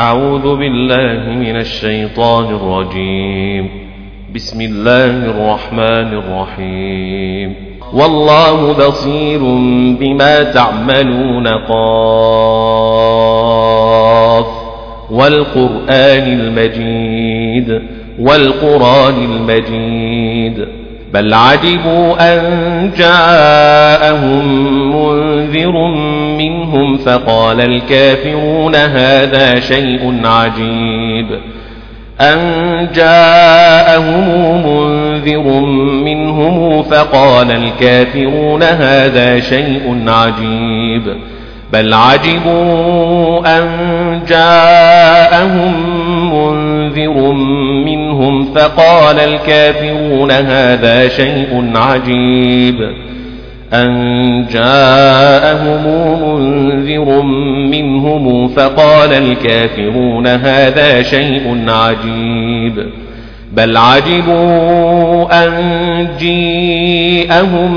أعوذ بالله من الشيطان الرجيم. بسم الله الرحمن الرحيم. والله بصير بما تعملون قاف. والقرآن المجيد. والقرآن المجيد. بل عجبوا أن جاءهم منذر منهم فقال الكافرون هذا شيء عجيب أن جاءهم منذر منهم فقال الكافرون هذا شيء عجيب بل عجبوا أن جاءهم منذر منهم فقال الكافرون هذا شيء عجيب أن جاءهم منذر منهم فقال الكافرون هذا شيء عجيب بل عجبوا أن جيءهم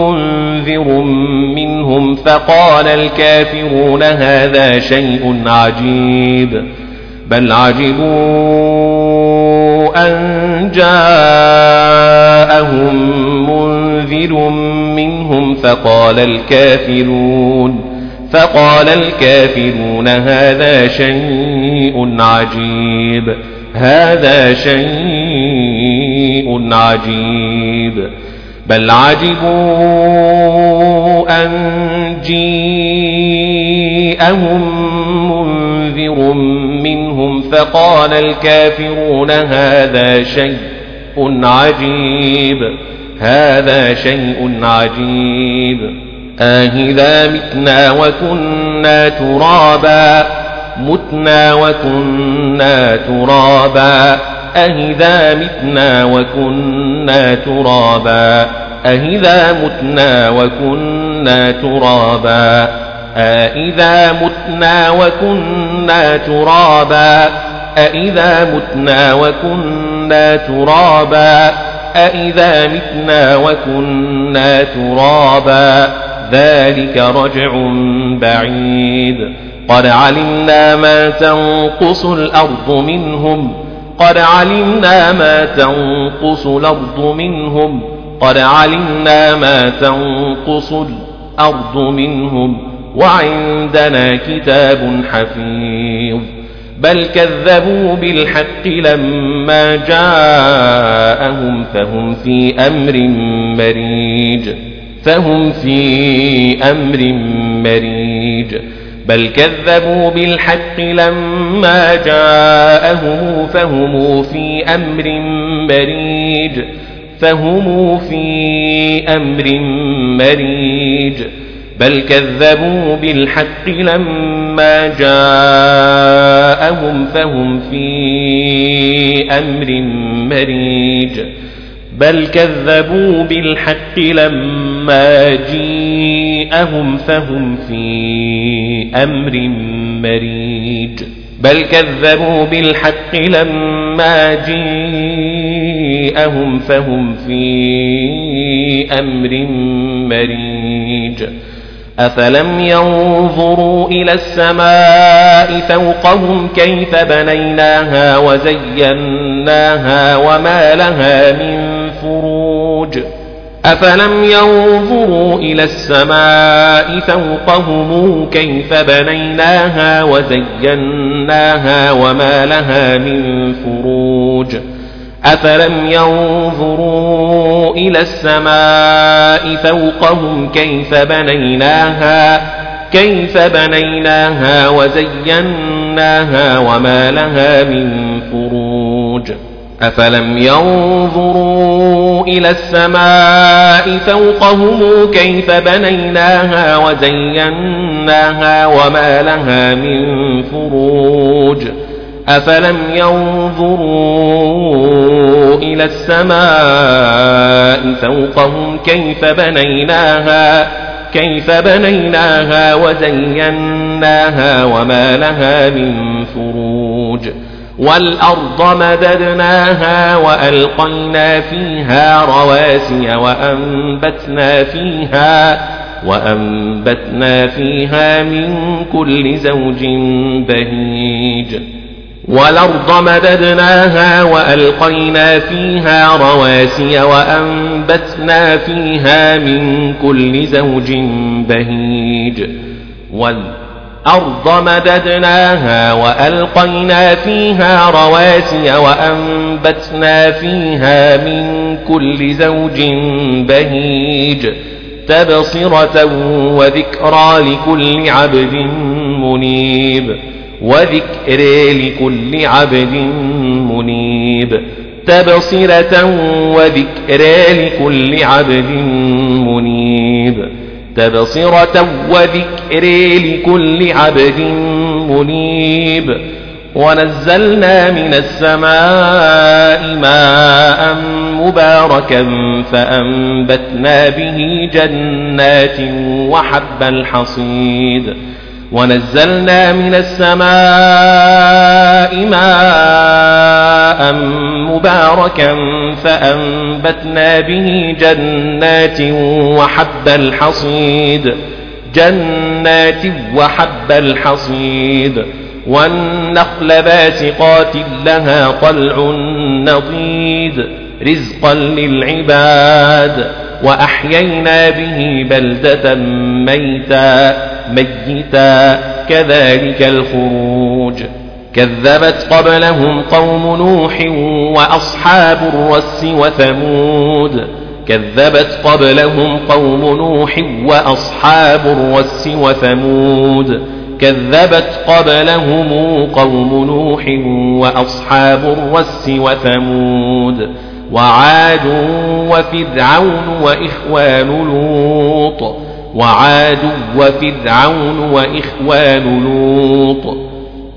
منذر منهم فقال الكافرون هذا شيء عجيب بل عجبوا أن جاءهم منذر منهم فقال الكافرون فقال الكافرون هذا شيء عجيب هذا شيء عجيب بل عجبوا أن جيءهم منذر منهم فقال الكافرون هذا شيء عجيب هذا شيء عجيب. آهذا متنا وكنا ترابا متنا وكنا ترابا. أهذا متنا وكنا ترابا. أهذا متنا وكنا ترابا. أإذا متنا وكنا ترابا. أإذا متنا وكنا ترابا. أإذا متنا وكنا ترابا. ذلك رجع بعيد. قد علمنا ما تنقص الأرض منهم قد علمنا ما تنقص الأرض منهم قد علمنا ما تنقص الأرض منهم وعندنا كتاب حفيظ. بل كذبوا بالحق لما جاءهم فهم في أمر مريج. فهم في أمر مريج. بل كذبوا بالحق لما جاءهم فهم في أمر مريج فهم في أمر مريج بل كذبوا بالحق لما جاءهم فهم في أمر مريج بل كذبوا بالحق لما جيءهم فهم في أمر مريج بل كذبوا بالحق لما جيءهم فهم في أمر مريج أفلم ينظروا إلى السماء فوقهم كيف بنيناها وزيناها وما لها من فروج أفلم ينظروا إلى السماء فوقهم كيف بنيناها وزيناها وما لها من فروج. أفلم ينظروا إلى السماء فوقهم كيف بنيناها كيف بنيناها وزيناها وما لها من فروج. أفلم ينظروا إلى السماء فوقهم كيف بنيناها وزيناها وما لها من فروج أفلم ينظروا إلى السماء فوقهم كيف بنيناها كيف بنيناها وزيناها وما لها من فروج والأرض مددناها وألقينا فيها رواسي وأنبتنا فيها وأنبتنا فيها من كل زوج بهيج والأرض مددناها وألقينا فيها رواسي وأنبتنا فيها من كل زوج بهيج والأرض مددناها وألقينا فيها رواسي وأنبتنا فيها من كل زوج بهيج تبصرة وذكرى لكل عبد منيب وذكر لكل عبد منيب تبصرة وذكر لكل عبد منيب تبصرة وذكر لكل عبد منيب. ونزلنا من السماء ماء مباركا فأنبتنا به جنات وحب الحصيد. ونزلنا من السماء ماء مباركا فأنبتنا به جنات وحب الحصيد. جنات وحب الحصيد. والنخل باسقات لها طلع نضيد. رزقا للعباد. وأحيينا به بلدة ميتا ميتا. كذلك الخروج. كذبت قبلهم قوم نوح وأصحاب الرس وثمود. كذبت قبلهم قوم نوح وأصحاب الرس وثمود. كذبت قبلهم قوم نوح وأصحاب الرس وثمود. وعاد وفرعون وإخوان لوط. وعاد وفرعون وإخوان لوط.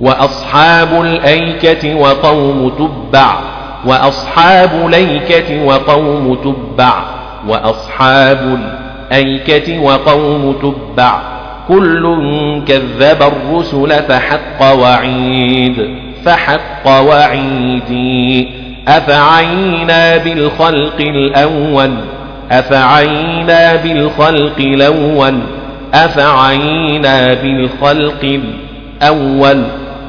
وأصحاب الأيكة وقوم تبع وأصحاب الأيكة وقوم تبع وأصحاب الأيكة وقوم تبع. كل كذب الرسل فحق وعيد فحق وعيدي أفعينا بالخلق الأول؟ أفعينا بالخلق الأول؟ أفعينا بالخلق الأول؟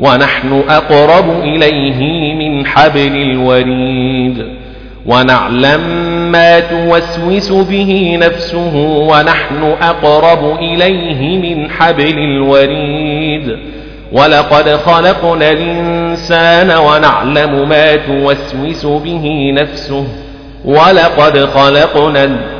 ونحن أقرب إليه من حبل الوريد. ونعلم ما توسوس به نفسه ونحن أقرب إليه من حبل الوريد. ولقد خلقنا الإنسان ونعلم ما توسوس به نفسه. ولقد خلقنا الإنسان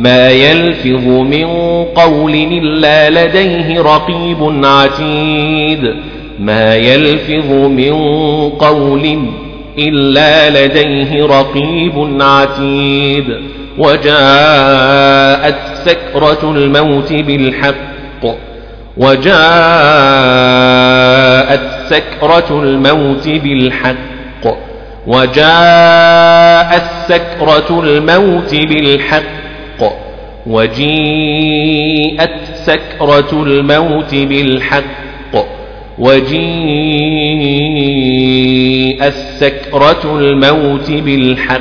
ما يلفظ من قول إلا لديه رقيب عتيد. ما يلفظ من قول إلا لديه رقيب عتيد. وجاءت سكرة الموت بالحق. وجاءت سكرة الموت بالحق. وجاءت سكرة الموت بالحق. وجيءت سكرة الموت بالحق. وجيء السكرة الموت بالحق.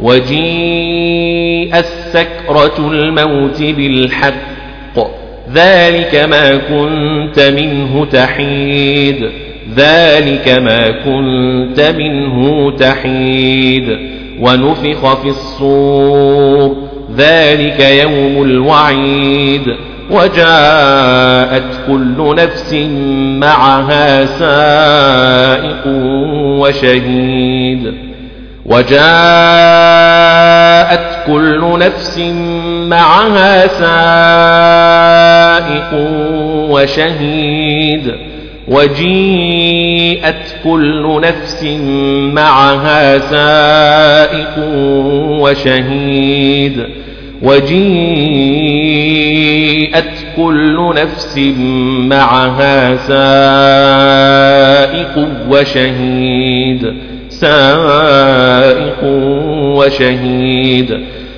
وجيء السكرة الموت بالحق. ذلك ما كنت منه تحيد. ذلك ما كنت منه تحيد. ونفخ في الصور. ذلك يوم الوعيد. وجاءت كل نفس معها سائق وشهيد. وجاءت كل نفس معها سائق وشهيد. وجيءت كل نفس معها سائق وشهيد وجيءت كل نفس معها سائق وشهيد سائق وشهيد.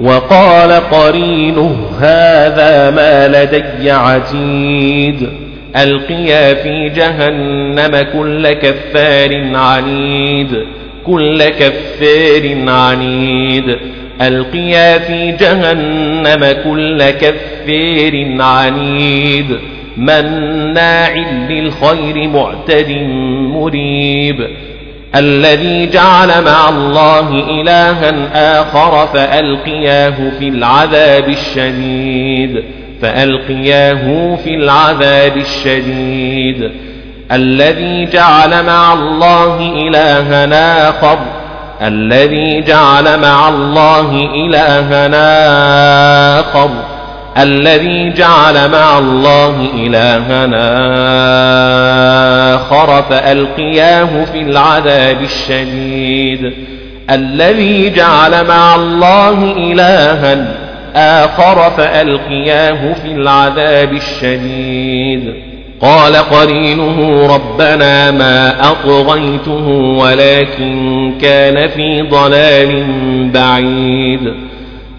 وقال قرينه هذا ما لدي عتيد. القيا في جهنم كل كفار عنيد كل كفار عنيد. القيا في جهنم كل كفير عنيد. مناع للخير معتد مريب. الذي جعل مع الله إلها آخر فألقياه في العذاب الشديد فألقياه في العذاب الشديد. الذي جعل مع الله إلها آخر الذي جعل مع الله إلهنا آخر. الذي جعل مع الله إلهنا آخر فألقياه في العذاب الشديد. الذي جعل مع الله إلها آخر فألقياه في العذاب الشديد. قال قرينه ربنا ما أطغيته ولكن كان في ضلال بعيد.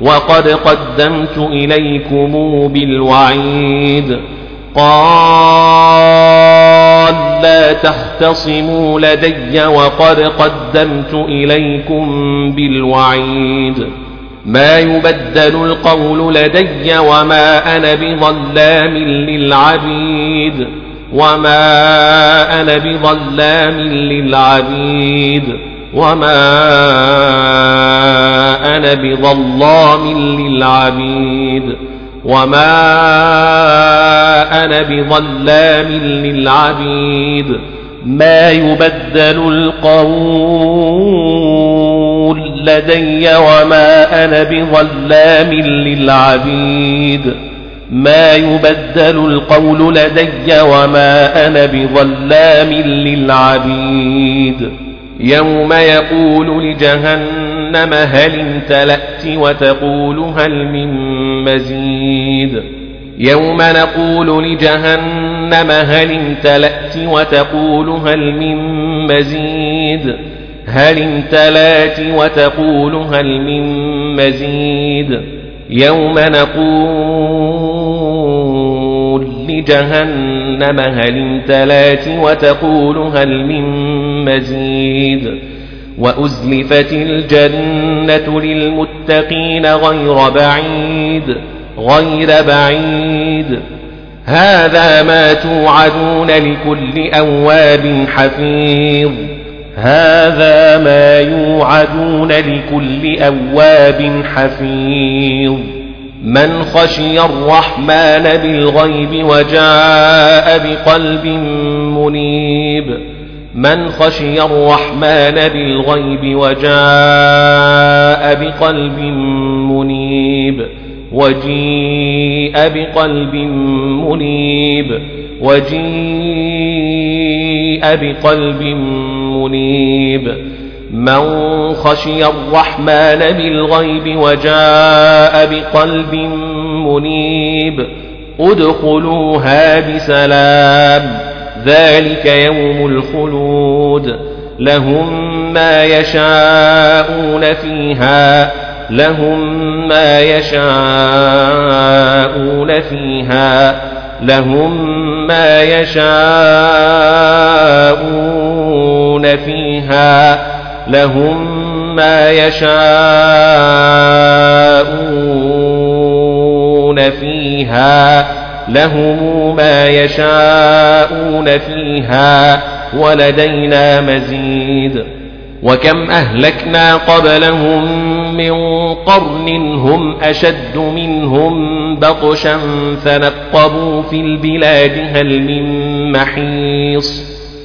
وقد قدمت إليكم بالوعيد. قال لا تختصموا لدي وقد قدمت إليكم بالوعيد. ما يبدل القول لدي وما أنا بظلام للعبيد. وما أنا بظلام للعبيد وما أنا بظلام للعبيد وما أنا بظلام للعبيد ما يبدل القول لدي وما أنا بظلام للعبيد ما يبدل القول لدي وما أنا بظلام للعبيد. يوم يقول لجهنم هل امتلأت وتقول هل من مزيد. يوم نقول لجهنم هل امتلأت وتقول هل من مزيد. هل امتلأت وتقول هل من مزيد. يوم نقول جهنم هل امتلأت وتقول هل من مزيد وأزلفت الجنة للمتقين غير بعيد غير بعيد. هذا ما توعدون لكل أواب حفيظ. هذا ما يوعدون لكل أواب حفيظ. من خشي الرحمن بالغيب وجاء بقلب منيب. من خشي الرحمن بالغيب وجاء بقلب منيب. وجيء بقلب منيب. وجيء بقلب منيب من خشي الرحمن بالغيب وجاء بقلب منيب. ادخلوها بسلام. ذلك يوم الخلود. لهم ما يشاءون فيها. لهم ما يشاءون فيها. لهم ما يشاءون فيها لهم ما يشاءون فيها لهم ما يشاءون فيها ولدينا مزيد وكم أهلكنا قبلهم من قرن هم أشد منهم بطشا فنقبوا في البلاد هل من محيص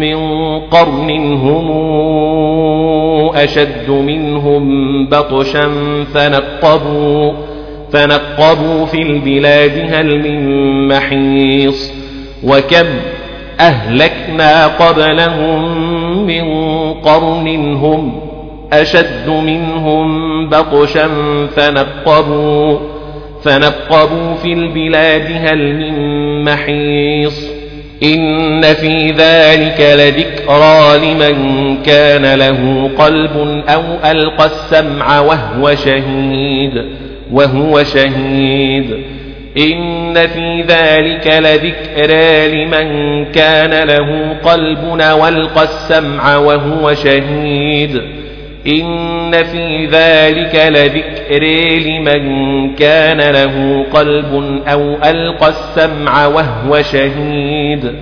من قرن هم أشد منهم بطشا فنقبوا فنقبوا في البلاد هل من محيص؟ وكم أهلكنا قبلهم من قرن هم أشد منهم بطشا فنقبوا فنقبوا في البلاد هل من محيص؟ إن في ذلك لذكرى لمن كان له قلب أو ألقى السمع وهو شهيد وهو شهيد. إن في ذلك لذكرى لمن كان له قلب والقى السمع وهو شهيد. إن في ذلك لذكر لمن كان له قلب أو ألقى السمع وهو شهيد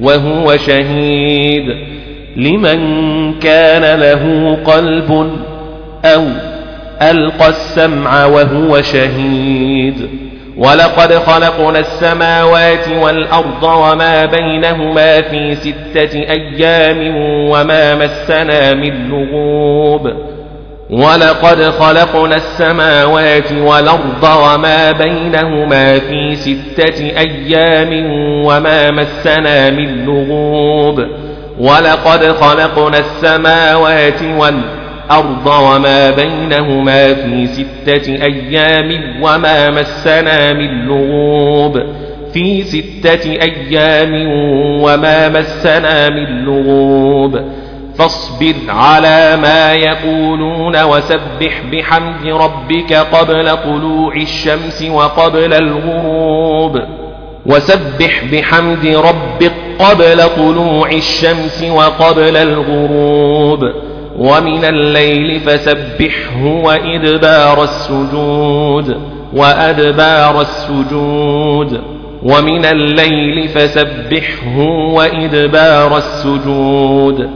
وهو شهيد لمن كان له قلب أو ألقى السمع وهو شهيد ولقد خلقنا السماوات والأرض وما بينهما في ستة أيام وما مسنا من لغوب. ولقد خلقنا السماوات والأرض وما بينهما في ستة أيام وما مسنا من لغوب. ولقد خلقنا السماوات والأرض الأرض وما بينهما في ستة أيام وما مسنا من لغوب في ستة أيام وما مسنا من لغوب فاصبر على ما يقولون وسبح بحمد ربك قبل طلوع الشمس وقبل الغروب وسبح بحمد ربك قبل طلوع الشمس وقبل الغروب ومن الليل فسبحه وإدبار السجود وأدبار السجود. ومن الليل فسبحه وإدبار السجود.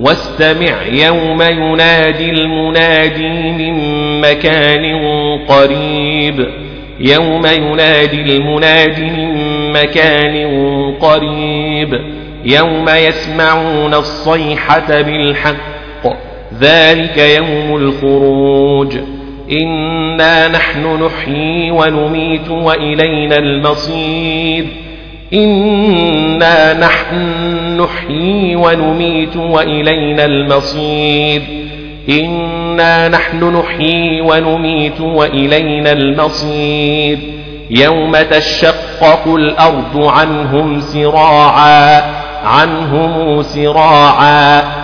واستمع يوم ينادي المنادي من مكان قريب. يوم ينادي المنادي من مكان قريب. يوم يسمعون الصيحة بالحق. ذلك يوم الخروج. إنا نحن نحيي ونميت وإلينا المصير. إنا نحن نحيي ونميت وإلينا المصير. إنا نحن نحيي ونميت وإلينا المصير. يوم تشقق الأرض عنهم سراعا عنهم سراعا.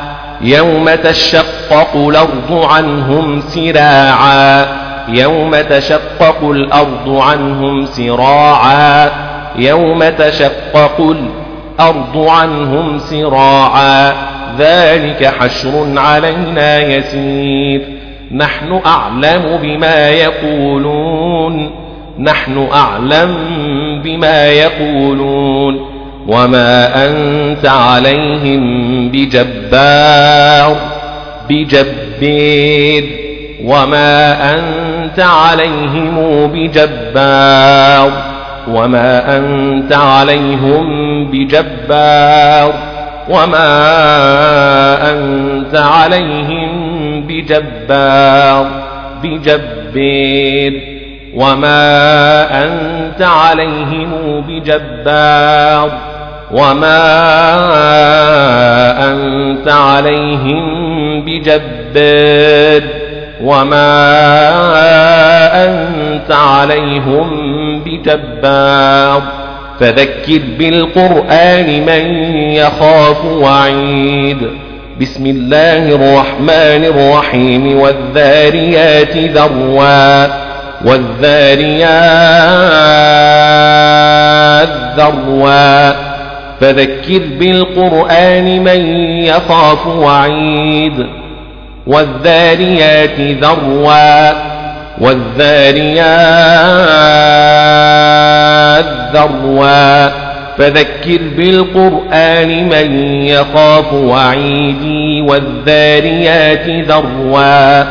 يوم تشقق الأرض عنهم سراعا. يوم تشقق الأرض عنهم سراعا. يوم تشقق الأرض عنهم سراعا. ذلك حشر علينا يسير. نحن أعلم بما يقولون. نحن أعلم بما يقولون. وما أنت عليهم بجبار بجبير وما أنت عليهم بجبار وما أنت عليهم بجبار وما أنت عليهم بجبار بجبير وما أنت عليهم بجبار وما أنت عليهم بجبار وما أنت عليهم بجبار فذكر بالقرآن من يخاف وعيد بسم الله الرحمن الرحيم والذاريات ذروا والذاريات ذروا فذكر بالقرآن من يخاف وعيد والذاريات ذروا والذاريات ذروا فذكر بالقرآن من يخاف وعيدي والذاريات ذروا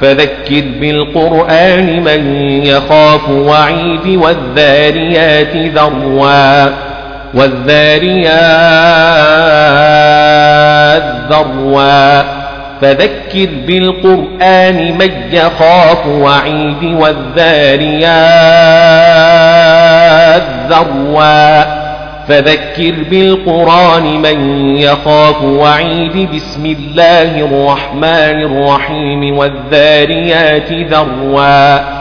فذكر بالقرآن من يخاف وعيدي والذاريات ذروا والذاريات ذروا فذكر بالقرآن من يخاف وعيد والذاريات ذروا فذكر بالقرآن من يخاف وعيد بسم الله الرحمن الرحيم والذاريات ذروا